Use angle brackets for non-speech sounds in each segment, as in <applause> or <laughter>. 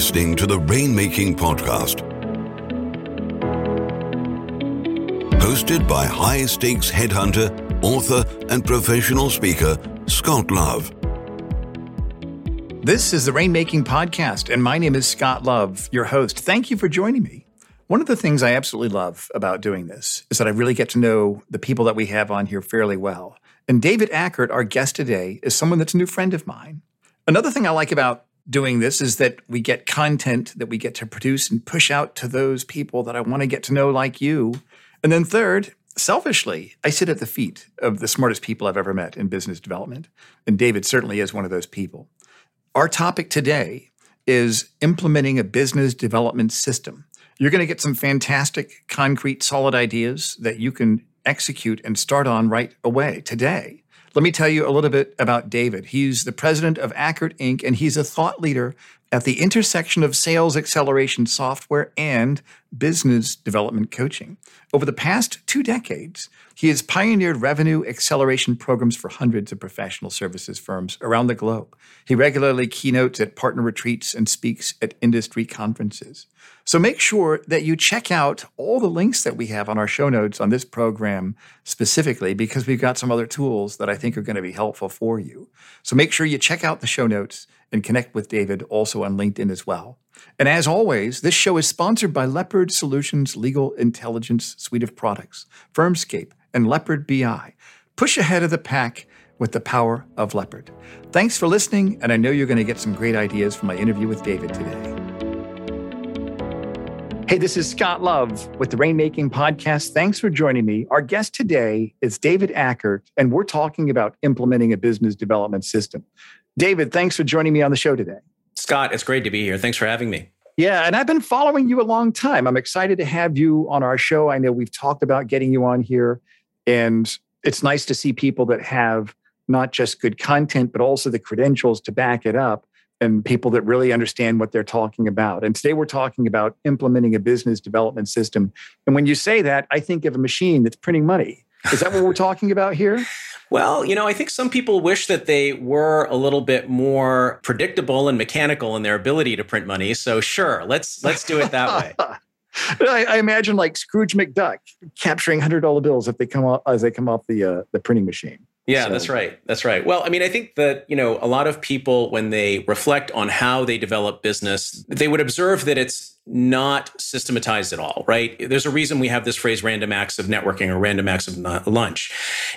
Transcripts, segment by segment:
listening to the Rainmaking Podcast. Hosted by high stakes headhunter, author, and professional speaker, Scott Love. This is the Rainmaking Podcast, and my name is Scott Love, your host. Thank you for joining me. One of the things I absolutely love about doing this is that I really get to know the people that we have on here fairly well. And David Ackert, our guest today, is someone that's a new friend of mine. Another thing I like about doing this is that we get content that we get to produce and push out to those people that I want to get to know, like you. And then, third, selfishly, I sit at the feet of the smartest people I've ever met in business development. And David certainly is one of those people. Our topic today is implementing a business development system. You're going to get some fantastic, concrete, solid ideas that you can execute and start on right away today. Let me tell you a little bit about David. He's the president of Ackert Inc., and he's a thought leader at the intersection of sales acceleration software and business development coaching. Over the past two decades, he has pioneered revenue acceleration programs for hundreds of professional services firms around the globe. He regularly keynotes at partner retreats and speaks at industry conferences. So make sure that you check out all the links that we have on our show notes on this program specifically, because we've got some other tools that I think are going to be helpful for you. So make sure you check out the show notes and connect with David also on LinkedIn as well. And as always, this show is sponsored by Leopard Solutions Legal Intelligence Suite of Products, Firmscape, and Leopard BI. Push ahead of the pack with the power of Leopard. Thanks for listening, and I know you're going to get some great ideas from my interview with David today. Hey, this is Scott Love with the Rainmaking Podcast. Thanks for joining me. Our guest today is David Ackert, and we're talking about implementing a business development system. David, thanks for joining me on the show today. Scott, it's great to be here. Thanks for having me. Yeah, and I've been following you a long time. I'm excited to have you on our show. I know we've talked about getting you on here, and it's nice to see people that have not just good content, but also the credentials to back it up and people that really understand what they're talking about. And today we're talking about implementing a business development system. And when you say that, I think of a machine that's printing money. Is that what we're <laughs> talking about here? Well, you know, I think some people wish that they were a little bit more predictable and mechanical in their ability to print money. So sure, let's let's do it that way. <laughs> I, I, imagine like Scrooge McDuck capturing hundred dollar bills if they come off as they come off the uh, the printing machine. Yeah, so. that's right. That's right. Well, I mean, I think that, you know, a lot of people, when they reflect on how they develop business, they would observe that it's not systematized at all, right? There's a reason we have this phrase random acts of networking or random acts of lunch.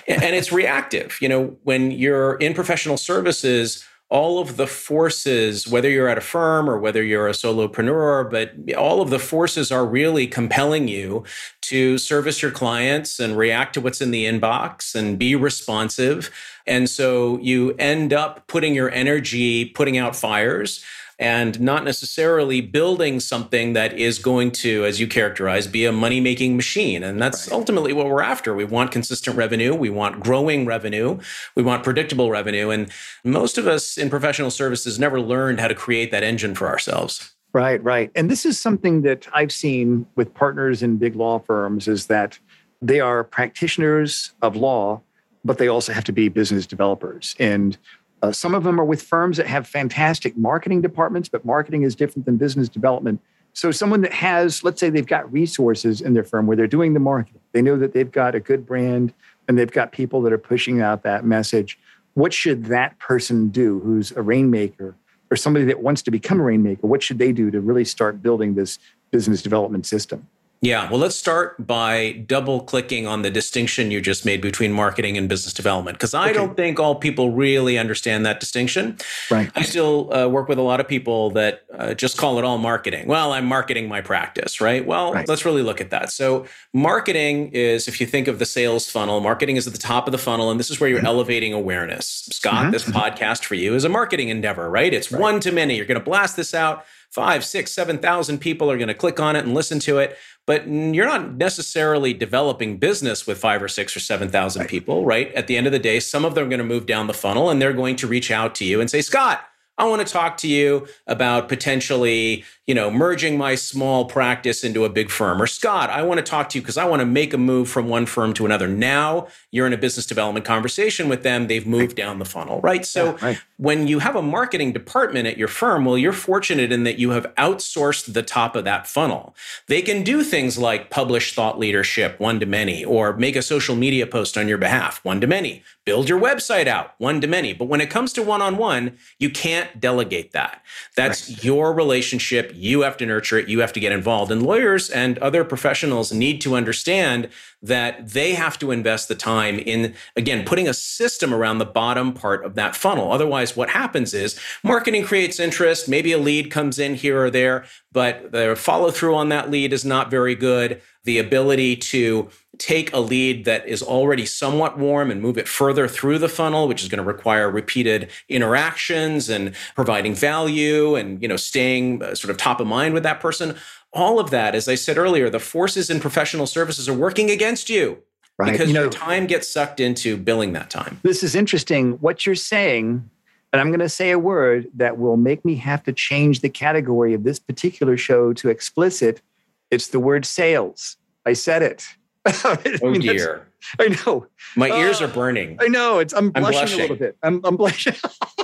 And it's reactive. You know, when you're in professional services, all of the forces, whether you're at a firm or whether you're a solopreneur, but all of the forces are really compelling you to service your clients and react to what's in the inbox and be responsive. And so you end up putting your energy putting out fires and not necessarily building something that is going to, as you characterize, be a money making machine. And that's right. ultimately what we're after. We want consistent revenue, we want growing revenue, we want predictable revenue. And most of us in professional services never learned how to create that engine for ourselves. Right, right. And this is something that I've seen with partners in big law firms is that they are practitioners of law, but they also have to be business developers. And uh, some of them are with firms that have fantastic marketing departments, but marketing is different than business development. So, someone that has, let's say, they've got resources in their firm where they're doing the marketing, they know that they've got a good brand and they've got people that are pushing out that message. What should that person do who's a rainmaker or somebody that wants to become a rainmaker? What should they do to really start building this business development system? Yeah, well, let's start by double clicking on the distinction you just made between marketing and business development, because I okay. don't think all people really understand that distinction. Right. I still uh, work with a lot of people that uh, just call it all marketing. Well, I'm marketing my practice, right? Well, right. let's really look at that. So, marketing is, if you think of the sales funnel, marketing is at the top of the funnel, and this is where you're mm-hmm. elevating awareness. Scott, mm-hmm. this podcast for you is a marketing endeavor, right? It's right. one to many. You're going to blast this out five, six, seven thousand people are going to click on it and listen to it. But you're not necessarily developing business with five or six or seven thousand right. people, right? At the end of the day, some of them are going to move down the funnel and they're going to reach out to you and say, Scott, I want to talk to you about potentially you know, merging my small practice into a big firm. Or Scott, I want to talk to you because I want to make a move from one firm to another. Now you're in a business development conversation with them. They've moved right. down the funnel, right? So yeah, right. when you have a marketing department at your firm, well, you're fortunate in that you have outsourced the top of that funnel. They can do things like publish thought leadership one to many or make a social media post on your behalf one to many, build your website out one to many. But when it comes to one on one, you can't delegate that. That's right. your relationship you have to nurture it. You have to get involved. And lawyers and other professionals need to understand that they have to invest the time in, again, putting a system around the bottom part of that funnel. Otherwise, what happens is marketing creates interest. Maybe a lead comes in here or there, but the follow through on that lead is not very good. The ability to take a lead that is already somewhat warm and move it further through the funnel which is going to require repeated interactions and providing value and you know staying uh, sort of top of mind with that person. All of that as i said earlier the forces in professional services are working against you right. because you know, your time gets sucked into billing that time. This is interesting. What you're saying and i'm going to say a word that will make me have to change the category of this particular show to explicit it's the word sales i said it <laughs> oh mean, dear. I know. My ears uh, are burning. I know. It's I'm blushing, I'm blushing. a little bit. I'm, I'm blushing. <laughs>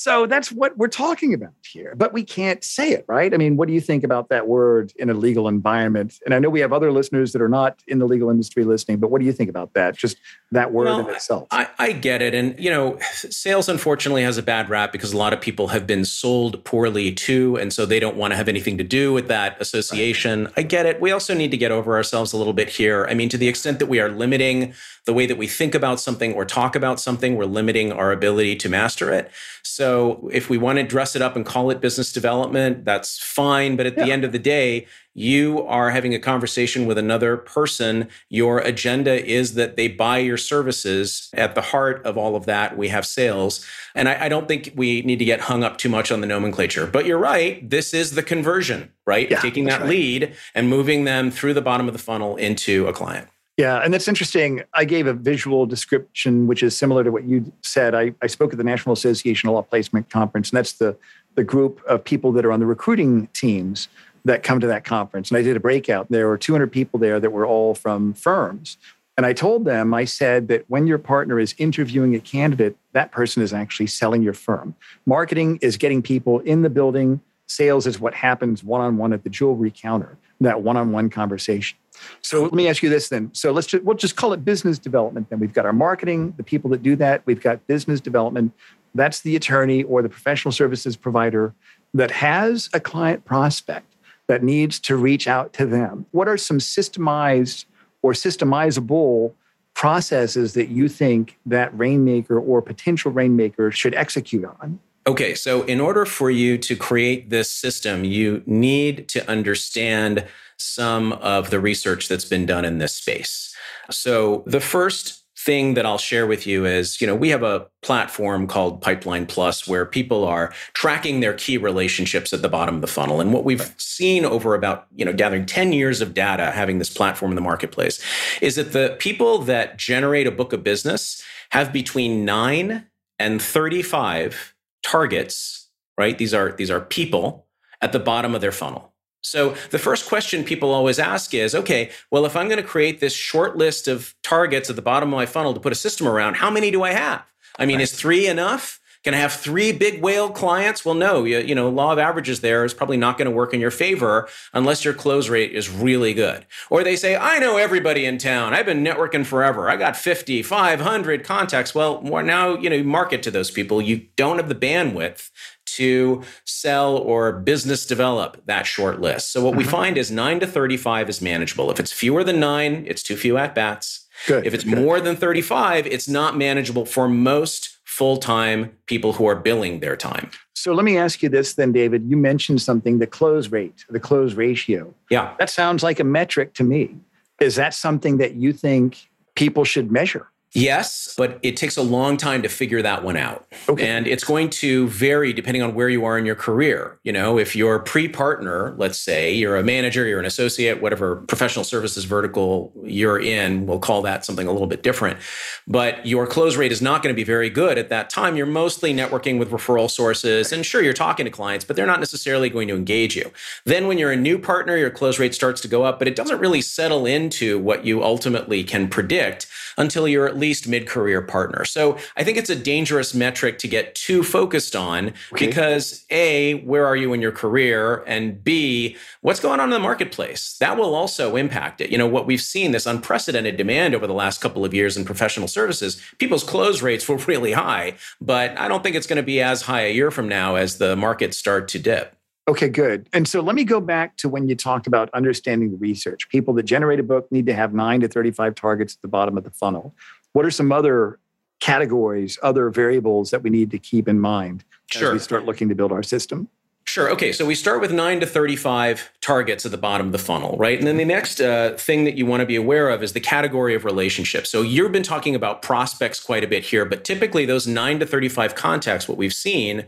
So that's what we're talking about here, but we can't say it, right? I mean, what do you think about that word in a legal environment? And I know we have other listeners that are not in the legal industry listening, but what do you think about that? Just that word well, in itself. I, I get it. And, you know, sales unfortunately has a bad rap because a lot of people have been sold poorly too. And so they don't want to have anything to do with that association. Right. I get it. We also need to get over ourselves a little bit here. I mean, to the extent that we are limiting the way that we think about something or talk about something, we're limiting our ability to master it. So if we want to dress it up and call it business development, that's fine. But at yeah. the end of the day, you are having a conversation with another person. Your agenda is that they buy your services. At the heart of all of that, we have sales. And I, I don't think we need to get hung up too much on the nomenclature. But you're right. This is the conversion, right? Yeah, Taking that right. lead and moving them through the bottom of the funnel into a client. Yeah, and that's interesting. I gave a visual description, which is similar to what you said. I, I spoke at the National Association of Law Placement Conference, and that's the, the group of people that are on the recruiting teams that come to that conference. And I did a breakout. There were 200 people there that were all from firms. And I told them, I said that when your partner is interviewing a candidate, that person is actually selling your firm. Marketing is getting people in the building, sales is what happens one on one at the jewelry counter, that one on one conversation. So let me ask you this then. So let's just we'll just call it business development. Then we've got our marketing, the people that do that. We've got business development. That's the attorney or the professional services provider that has a client prospect that needs to reach out to them. What are some systemized or systemizable processes that you think that rainmaker or potential rainmaker should execute on? Okay, so in order for you to create this system, you need to understand some of the research that's been done in this space. So the first thing that I'll share with you is, you know, we have a platform called Pipeline Plus where people are tracking their key relationships at the bottom of the funnel. And what we've seen over about, you know, gathering 10 years of data having this platform in the marketplace is that the people that generate a book of business have between 9 and 35 targets, right? These are these are people at the bottom of their funnel. So the first question people always ask is, okay, well, if I'm going to create this short list of targets at the bottom of my funnel to put a system around, how many do I have? I mean, right. is three enough? Can I have three big whale clients? Well, no. You, you know, law of averages there is probably not going to work in your favor unless your close rate is really good. Or they say, I know everybody in town. I've been networking forever. I got 50, 500 contacts. Well, now, you know, market to those people. You don't have the bandwidth to sell or business develop that short list. So what we mm-hmm. find is 9 to 35 is manageable. If it's fewer than 9, it's too few at bats. Good. If it's Good. more than 35, it's not manageable for most full-time people who are billing their time. So let me ask you this then David, you mentioned something the close rate, the close ratio. Yeah. That sounds like a metric to me. Is that something that you think people should measure? Yes, but it takes a long time to figure that one out. Okay. And it's going to vary depending on where you are in your career. You know, if you're pre-partner, let's say you're a manager, you're an associate, whatever professional services vertical you're in, we'll call that something a little bit different. But your close rate is not going to be very good at that time. You're mostly networking with referral sources and sure you're talking to clients, but they're not necessarily going to engage you. Then when you're a new partner, your close rate starts to go up, but it doesn't really settle into what you ultimately can predict until you're at least mid career partner. So I think it's a dangerous metric to get too focused on okay. because A, where are you in your career? And B, what's going on in the marketplace? That will also impact it. You know, what we've seen, this unprecedented demand over the last couple of years in professional services, people's close rates were <laughs> really high, but I don't think it's going to be as high a year from now as the markets start to dip. Okay, good. And so let me go back to when you talked about understanding the research. People that generate a book need to have nine to 35 targets at the bottom of the funnel. What are some other categories, other variables that we need to keep in mind sure. as we start looking to build our system? Sure. Okay. So we start with nine to 35 targets at the bottom of the funnel, right? And then the next uh, thing that you want to be aware of is the category of relationships. So you've been talking about prospects quite a bit here, but typically those nine to 35 contacts, what we've seen,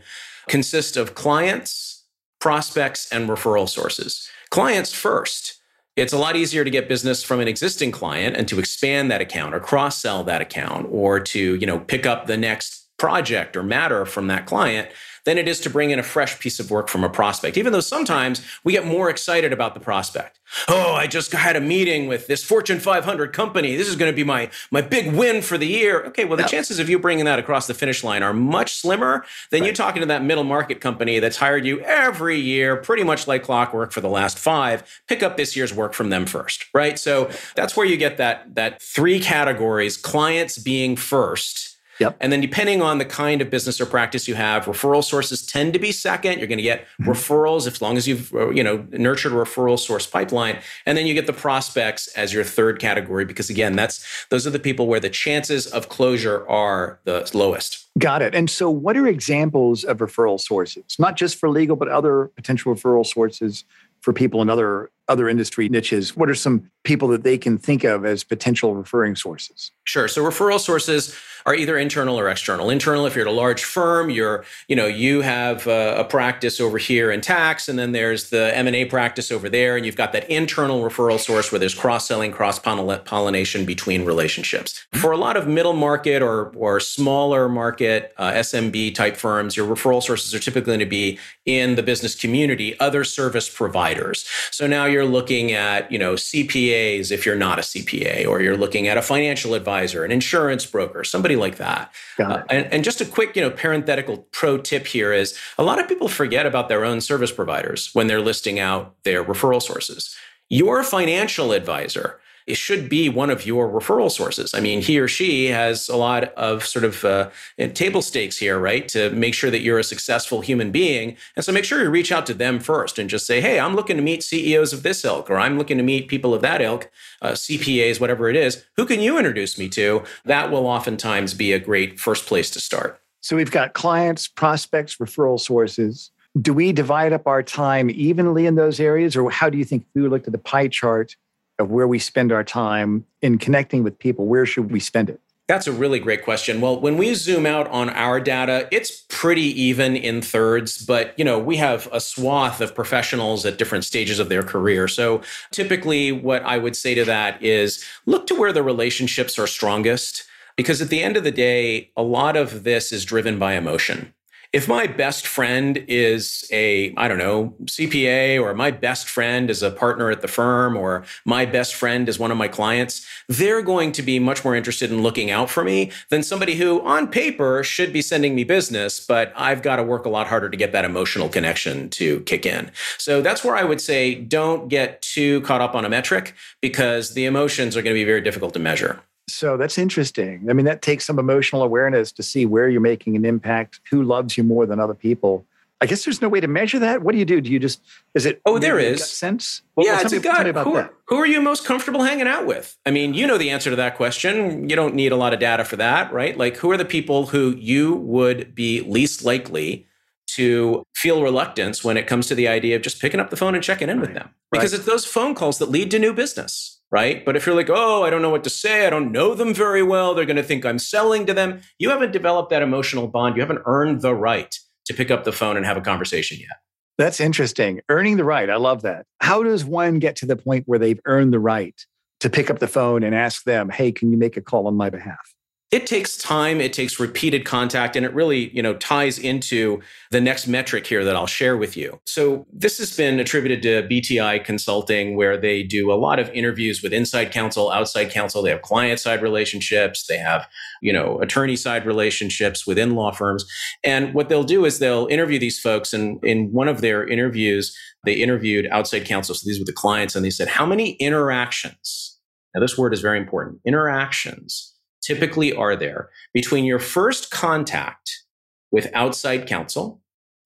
consist of clients, prospects, and referral sources. Clients first. It's a lot easier to get business from an existing client and to expand that account or cross sell that account or to, you know, pick up the next project or matter from that client than it is to bring in a fresh piece of work from a prospect, even though sometimes we get more excited about the prospect. Oh, I just had a meeting with this Fortune 500 company. This is going to be my, my big win for the year. Okay, well, the chances of you bringing that across the finish line are much slimmer than right. you talking to that middle market company that's hired you every year, pretty much like clockwork for the last five. Pick up this year's work from them first, right? So that's where you get that, that three categories clients being first Yep. And then depending on the kind of business or practice you have, referral sources tend to be second. You're going to get mm-hmm. referrals as long as you've uh, you know nurtured a referral source pipeline, and then you get the prospects as your third category because again, that's those are the people where the chances of closure are the lowest. Got it. And so, what are examples of referral sources? Not just for legal, but other potential referral sources for people in other other industry niches what are some people that they can think of as potential referring sources? Sure. So referral sources are either internal or external. Internal if you're at a large firm you're you know you have a, a practice over here in tax and then there's the m&a practice over there and you've got that internal referral source where there's cross-selling cross-pollination between relationships. For a lot of middle market or or smaller market uh, smb type firms your referral sources are typically going to be in the business community other service providers. So now you're looking at, you know, CPAs if you're not a CPA, or you're looking at a financial advisor, an insurance broker, somebody like that. Uh, and, and just a quick, you know, parenthetical pro tip here is a lot of people forget about their own service providers when they're listing out their referral sources. Your financial advisor it should be one of your referral sources. I mean, he or she has a lot of sort of uh, table stakes here, right? To make sure that you're a successful human being. And so make sure you reach out to them first and just say, hey, I'm looking to meet CEOs of this ilk, or I'm looking to meet people of that ilk, uh, CPAs, whatever it is. Who can you introduce me to? That will oftentimes be a great first place to start. So we've got clients, prospects, referral sources. Do we divide up our time evenly in those areas, or how do you think if we looked at the pie chart? Of where we spend our time in connecting with people, where should we spend it? That's a really great question. Well, when we zoom out on our data, it's pretty even in thirds, but you know, we have a swath of professionals at different stages of their career. So, typically what I would say to that is look to where the relationships are strongest because at the end of the day, a lot of this is driven by emotion if my best friend is a, I don't know, CPA, or my best friend is a partner at the firm, or my best friend is one of my clients, they're going to be much more interested in looking out for me than somebody who, on paper, should be sending me business, but I've got to work a lot harder to get that emotional connection to kick in. So that's where I would say don't get too caught up on a metric because the emotions are going to be very difficult to measure. So that's interesting. I mean, that takes some emotional awareness to see where you're making an impact, who loves you more than other people. I guess there's no way to measure that. What do you do? Do you just is it? Oh, there is sense. Well, yeah, well, it's me, a gut. Who are, who are you most comfortable hanging out with? I mean, you know the answer to that question. You don't need a lot of data for that, right? Like, who are the people who you would be least likely to feel reluctance when it comes to the idea of just picking up the phone and checking in right. with them? Because right. it's those phone calls that lead to new business right? But if you're like, oh, I don't know what to say, I don't know them very well, they're going to think I'm selling to them, you haven't developed that emotional bond. You haven't earned the right to pick up the phone and have a conversation yet. That's interesting. Earning the right. I love that. How does one get to the point where they've earned the right to pick up the phone and ask them, hey, can you make a call on my behalf? It takes time it takes repeated contact and it really you know ties into the next metric here that i'll share with you. So this has been attributed to bti consulting where they do a lot of interviews with inside counsel outside counsel. They have client side relationships. They have you know attorney side relationships within law firms. And what they'll do is they'll interview these folks and in one of their interviews they interviewed outside counsel. So these were the clients and they said how many interactions? Now this word is very important. Interactions typically are there between your first contact with outside counsel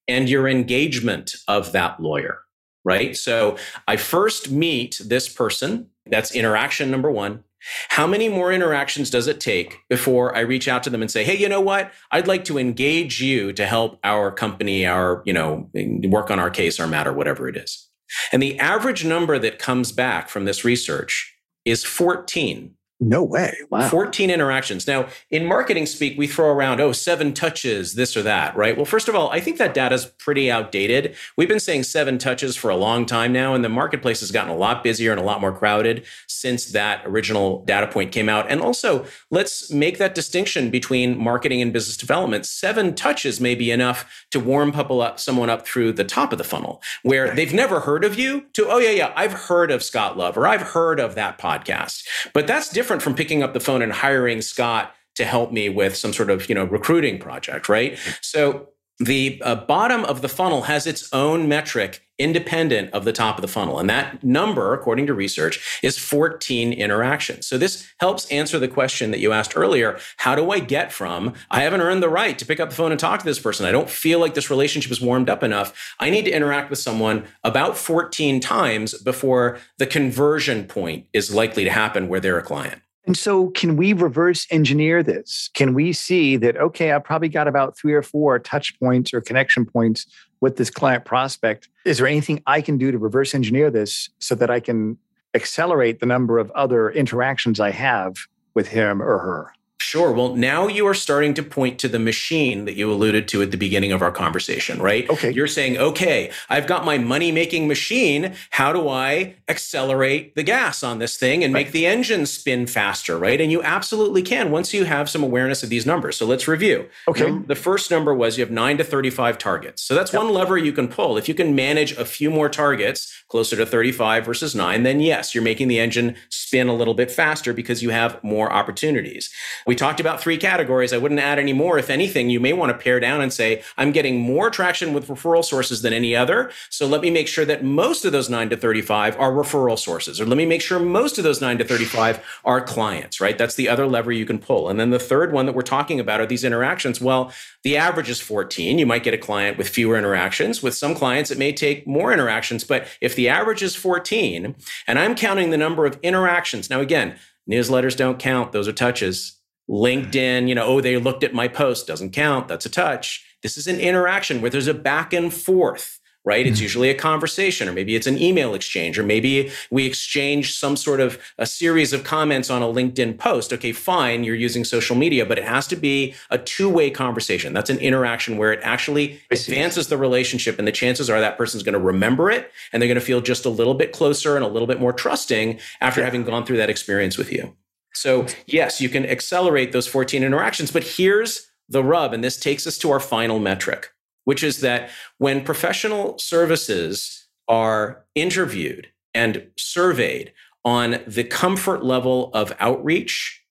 and your engagement of that lawyer, right? So I first meet this person. That's interaction number one. How many more interactions does it take before I reach out to them and say, "Hey, you know what? I'd like to engage you to help our company, our, you know, work on our case, our matter, whatever it is." And the average number that comes back from this research is 14 no way. Wow. 14 interactions. Now, in marketing speak, we throw around, oh, seven touches, this or that, right? Well, first of all, I think that data is pretty outdated. We've been saying seven touches for a long time now, and the marketplace has gotten a lot busier and a lot more crowded since that original data point came out. And also, let's make that distinction between marketing and business development. Seven touches may be enough to warm people up, someone up through the top of the funnel, where they've never heard of you to, oh, yeah, yeah, I've heard of Scott Love or I've heard of that podcast. But that's different different from picking up the phone and hiring Scott to help me with some sort of you know recruiting project, right? Mm-hmm. So the uh, bottom of the funnel has its own metric independent of the top of the funnel. And that number, according to research, is 14 interactions. So this helps answer the question that you asked earlier. How do I get from, I haven't earned the right to pick up the phone and talk to this person. I don't feel like this relationship is warmed up enough. I need to interact with someone about 14 times before the conversion point is likely to happen where they're a client. And so, can we reverse engineer this? Can we see that, okay, I probably got about three or four touch points or connection points with this client prospect? Is there anything I can do to reverse engineer this so that I can accelerate the number of other interactions I have with him or her? Sure. Well, now you are starting to point to the machine that you alluded to at the beginning of our conversation, right? Okay. You're saying, okay, I've got my money making machine. How do I accelerate the gas on this thing and right. make the engine spin faster, right? And you absolutely can once you have some awareness of these numbers. So let's review. Okay. the first number was you have nine to 35 targets. So that's yep. one lever you can pull. If you can manage a few more targets, closer to 35 versus nine, then yes, you're making the engine spin a little bit faster because you have more opportunities. We talked about three categories. I wouldn't add any more. If anything, you may want to pare down and say, I'm getting more traction with referral sources than any other. So let me make sure that most of those 9 to 35 are referral sources. Or let me make sure most of those 9 to 35 are clients, right? That's the other lever you can pull. And then the third one that we're talking about are these interactions. Well, the average is 14. You might get a client with fewer interactions. With some clients, it may take more interactions. But if the average is 14, and I'm counting the number of interactions, now again, newsletters don't count, those are touches. LinkedIn, you know, oh, they looked at my post, doesn't count. That's a touch. This is an interaction where there's a back and forth, right? It's mm-hmm. usually a conversation, or maybe it's an email exchange, or maybe we exchange some sort of a series of comments on a LinkedIn post. Okay, fine, you're using social media, but it has to be a two way conversation. That's an interaction where it actually advances the relationship, and the chances are that person's going to remember it and they're going to feel just a little bit closer and a little bit more trusting after yeah. having gone through that experience with you. So, yes, you can accelerate those 14 interactions, but here's the rub, and this takes us to our final metric, which is that when professional services are interviewed and surveyed on the comfort level of outreach,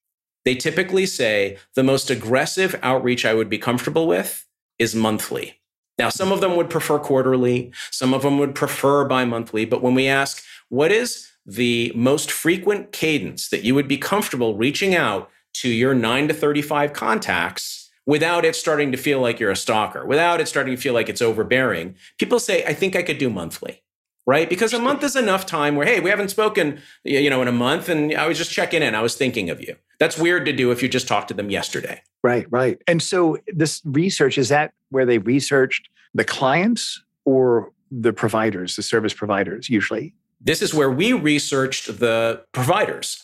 they typically say the most aggressive outreach I would be comfortable with is monthly. Now, some of them would prefer quarterly, some of them would prefer bi monthly, but when we ask, what is the most frequent cadence that you would be comfortable reaching out to your 9 to 35 contacts without it starting to feel like you're a stalker, without it starting to feel like it's overbearing. People say, I think I could do monthly. Right? Because a month is enough time where, hey, we haven't spoken, you know, in a month and I was just checking in. I was thinking of you. That's weird to do if you just talked to them yesterday. Right, right. And so this research, is that where they researched the clients or the providers, the service providers usually? This is where we researched the providers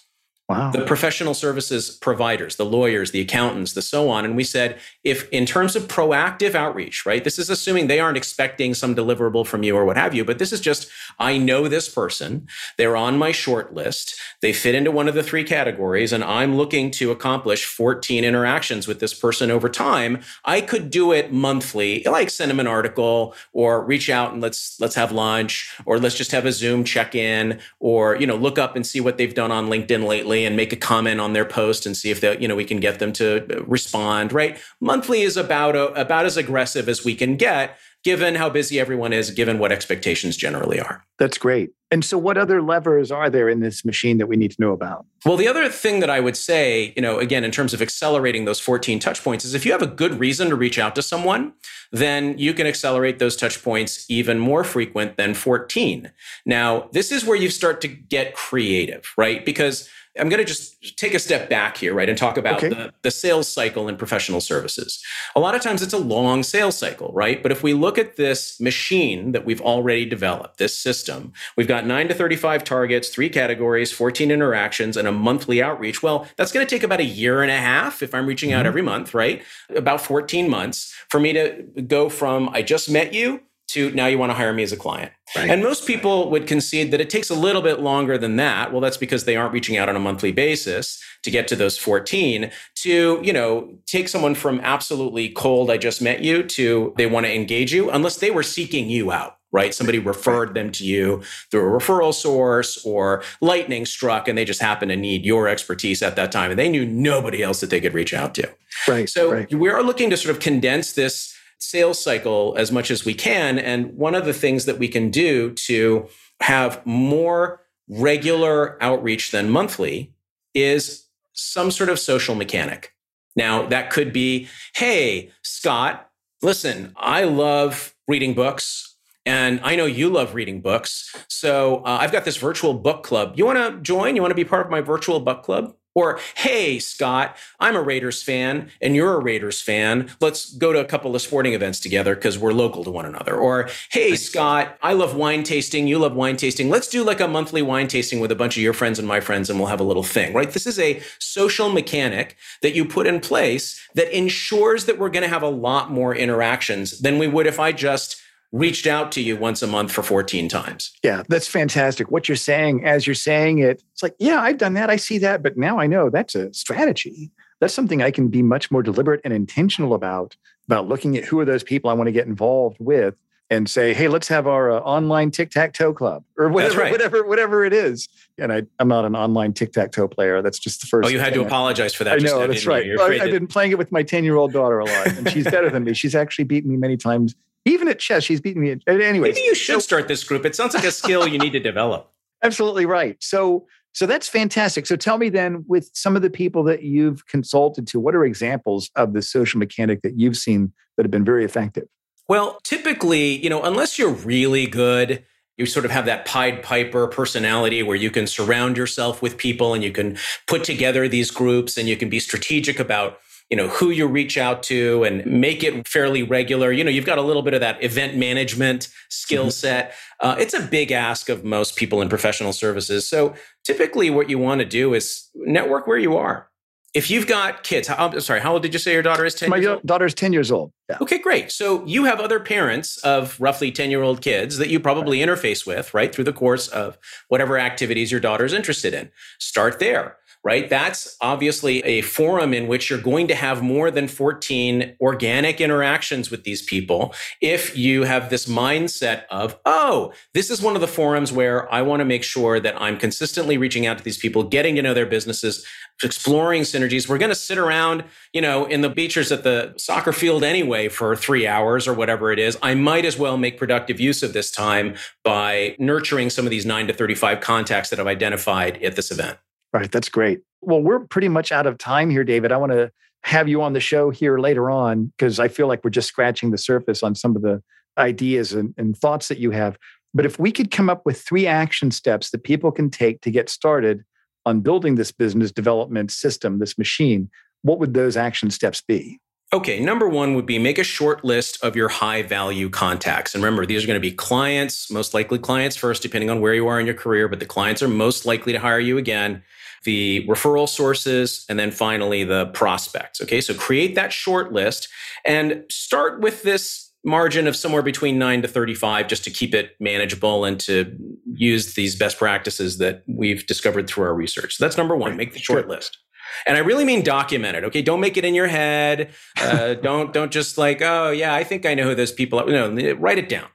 Wow. the professional services providers, the lawyers, the accountants, the so on. And we said, if in terms of proactive outreach, right, this is assuming they aren't expecting some deliverable from you or what have you, but this is just, I know this person, they're on my short list, they fit into one of the three categories, and I'm looking to accomplish 14 interactions with this person over time. I could do it monthly, like send them an article or reach out and let's let's have lunch, or let's just have a Zoom check-in, or you know, look up and see what they've done on LinkedIn lately and make a comment on their post and see if they, you know, we can get them to uh, respond, right? Monthly is about a, about as aggressive as we can get given how busy everyone is, given what expectations generally are. That's great. And so what other levers are there in this machine that we need to know about? Well, the other thing that I would say, you know, again, in terms of accelerating those 14 touch points is if you have a good reason to reach out to someone, then you can accelerate those touch points even more frequent than 14. Now, this is where you start to get creative, right? Because I'm going to just take a step back here, right, and talk about okay. the, the sales cycle in professional services. A lot of times it's a long sales cycle, right? But if we look at this machine that we've already developed, this system, we've got nine to 35 targets, three categories, 14 interactions, and a monthly outreach. Well, that's going to take about a year and a half if I'm reaching out mm-hmm. every month, right? About 14 months for me to go from I just met you to now you want to hire me as a client. Right. And most people would concede that it takes a little bit longer than that. Well, that's because they aren't reaching out on a monthly basis to get to those 14 to, you know, take someone from absolutely cold, I just met you to they want to engage you unless they were seeking you out. Right. Somebody referred them to you through a referral source or lightning struck and they just happen to need your expertise at that time. And they knew nobody else that they could reach out to. Right. So right. we are looking to sort of condense this sales cycle as much as we can. And one of the things that we can do to have more regular outreach than monthly is some sort of social mechanic. Now, that could be hey, Scott, listen, I love reading books. And I know you love reading books. So uh, I've got this virtual book club. You want to join? You want to be part of my virtual book club? Or, hey, Scott, I'm a Raiders fan and you're a Raiders fan. Let's go to a couple of sporting events together because we're local to one another. Or, hey, Scott, I love wine tasting. You love wine tasting. Let's do like a monthly wine tasting with a bunch of your friends and my friends and we'll have a little thing, right? This is a social mechanic that you put in place that ensures that we're going to have a lot more interactions than we would if I just reached out to you once a month for 14 times. Yeah, that's fantastic. What you're saying, as you're saying it, it's like, yeah, I've done that. I see that. But now I know that's a strategy. That's something I can be much more deliberate and intentional about, about looking at who are those people I want to get involved with and say, hey, let's have our uh, online tic tac toe club or whatever, right. whatever, whatever it is. And I, am not an online tic tac toe player. That's just the first. Oh, you had to apologize for that. I know that's right. Well, I've been playing it with my 10 year old daughter a lot, and she's better than me. She's actually beaten me many times even at chess, she's beaten me. Anyway, maybe you should so, start this group. It sounds like a skill you need to develop. <laughs> Absolutely right. So, so that's fantastic. So, tell me then, with some of the people that you've consulted to, what are examples of the social mechanic that you've seen that have been very effective? Well, typically, you know, unless you're really good, you sort of have that Pied Piper personality where you can surround yourself with people and you can put together these groups and you can be strategic about you know who you reach out to and make it fairly regular you know you've got a little bit of that event management skill mm-hmm. set uh, it's a big ask of most people in professional services so typically what you want to do is network where you are if you've got kids, how, I'm sorry, how old did you say your daughter is? 10 My years daughter is 10 years old. Yeah. Okay, great. So you have other parents of roughly 10 year old kids that you probably interface with, right, through the course of whatever activities your daughter's interested in. Start there right? That's obviously a forum in which you're going to have more than 14 organic interactions with these people if you have this mindset of, oh, this is one of the forums where I want to make sure that I'm consistently reaching out to these people, getting to know their businesses, exploring synergies. We're going to sit around, you know, in the bleachers at the soccer field anyway for three hours or whatever it is. I might as well make productive use of this time by nurturing some of these nine to 35 contacts that I've identified at this event. Right. That's great. Well, we're pretty much out of time here, David. I want to have you on the show here later on because I feel like we're just scratching the surface on some of the ideas and, and thoughts that you have. But if we could come up with three action steps that people can take to get started on building this business development system, this machine, what would those action steps be? Okay, number one would be make a short list of your high value contacts. And remember, these are going to be clients, most likely clients first, depending on where you are in your career, but the clients are most likely to hire you again, the referral sources, and then finally the prospects. Okay, so create that short list and start with this margin of somewhere between 9 to 35 just to keep it manageable and to use these best practices that we've discovered through our research. So that's number one, make the short list. And I really mean document it. Okay, don't make it in your head. Uh, <laughs> don't don't just like, oh yeah, I think I know who those people are. No, write it down.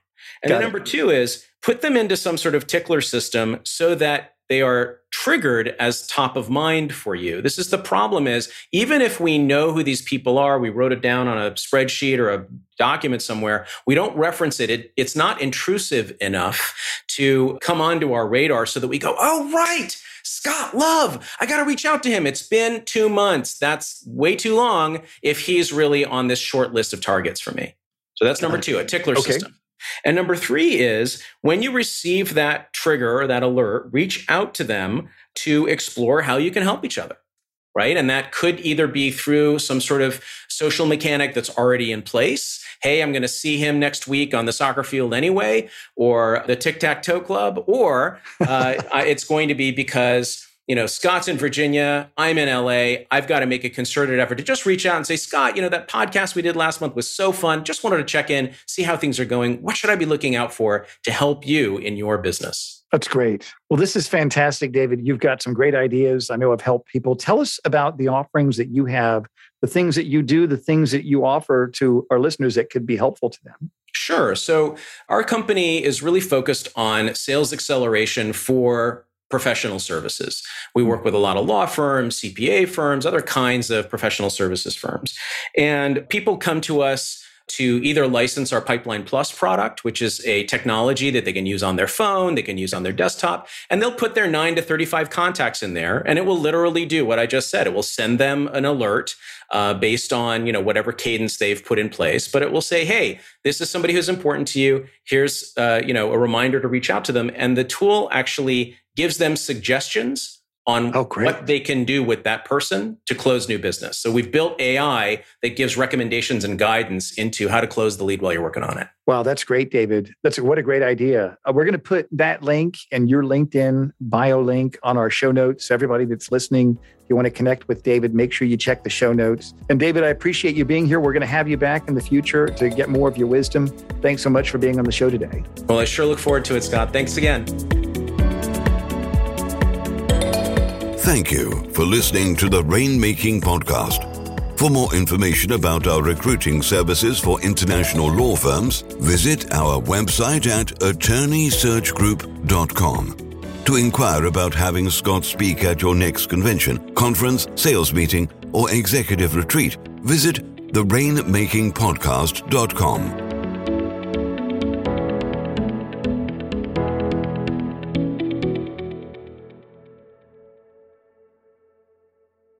And Got then number two is put them into some sort of tickler system so that they are triggered as top of mind for you. This is the problem is even if we know who these people are, we wrote it down on a spreadsheet or a document somewhere, we don't reference it. it it's not intrusive enough to come onto our radar so that we go, oh, right. Scott Love, I got to reach out to him. It's been two months. That's way too long if he's really on this short list of targets for me. So that's number two, a tickler okay. system. And number three is when you receive that trigger or that alert, reach out to them to explore how you can help each other. Right. And that could either be through some sort of social mechanic that's already in place. Hey, I'm going to see him next week on the soccer field anyway, or the tic tac toe club, or uh, <laughs> it's going to be because you know, Scott's in Virginia, I'm in LA. I've got to make a concerted effort to just reach out and say, Scott, you know, that podcast we did last month was so fun. Just wanted to check in, see how things are going. What should I be looking out for to help you in your business? That's great. Well, this is fantastic, David. You've got some great ideas. I know I've helped people. Tell us about the offerings that you have, the things that you do, the things that you offer to our listeners that could be helpful to them. Sure. So, our company is really focused on sales acceleration for professional services. We work with a lot of law firms, CPA firms, other kinds of professional services firms. And people come to us to either license our Pipeline Plus product, which is a technology that they can use on their phone, they can use on their desktop, and they'll put their 9 to 35 contacts in there and it will literally do what I just said. It will send them an alert uh, based on, you know, whatever cadence they've put in place, but it will say, "Hey, this is somebody who's important to you. Here's uh, you know, a reminder to reach out to them." And the tool actually gives them suggestions on oh, what they can do with that person to close new business. So we've built AI that gives recommendations and guidance into how to close the lead while you're working on it. Wow, that's great, David. That's what a great idea. Uh, we're going to put that link and your LinkedIn bio link on our show notes. Everybody that's listening, if you want to connect with David, make sure you check the show notes. And David, I appreciate you being here. We're going to have you back in the future to get more of your wisdom. Thanks so much for being on the show today. Well, I sure look forward to it, Scott. Thanks again. Thank you for listening to the Rainmaking Podcast. For more information about our recruiting services for international law firms, visit our website at attorneysearchgroup.com. To inquire about having Scott speak at your next convention, conference, sales meeting, or executive retreat, visit therainmakingpodcast.com.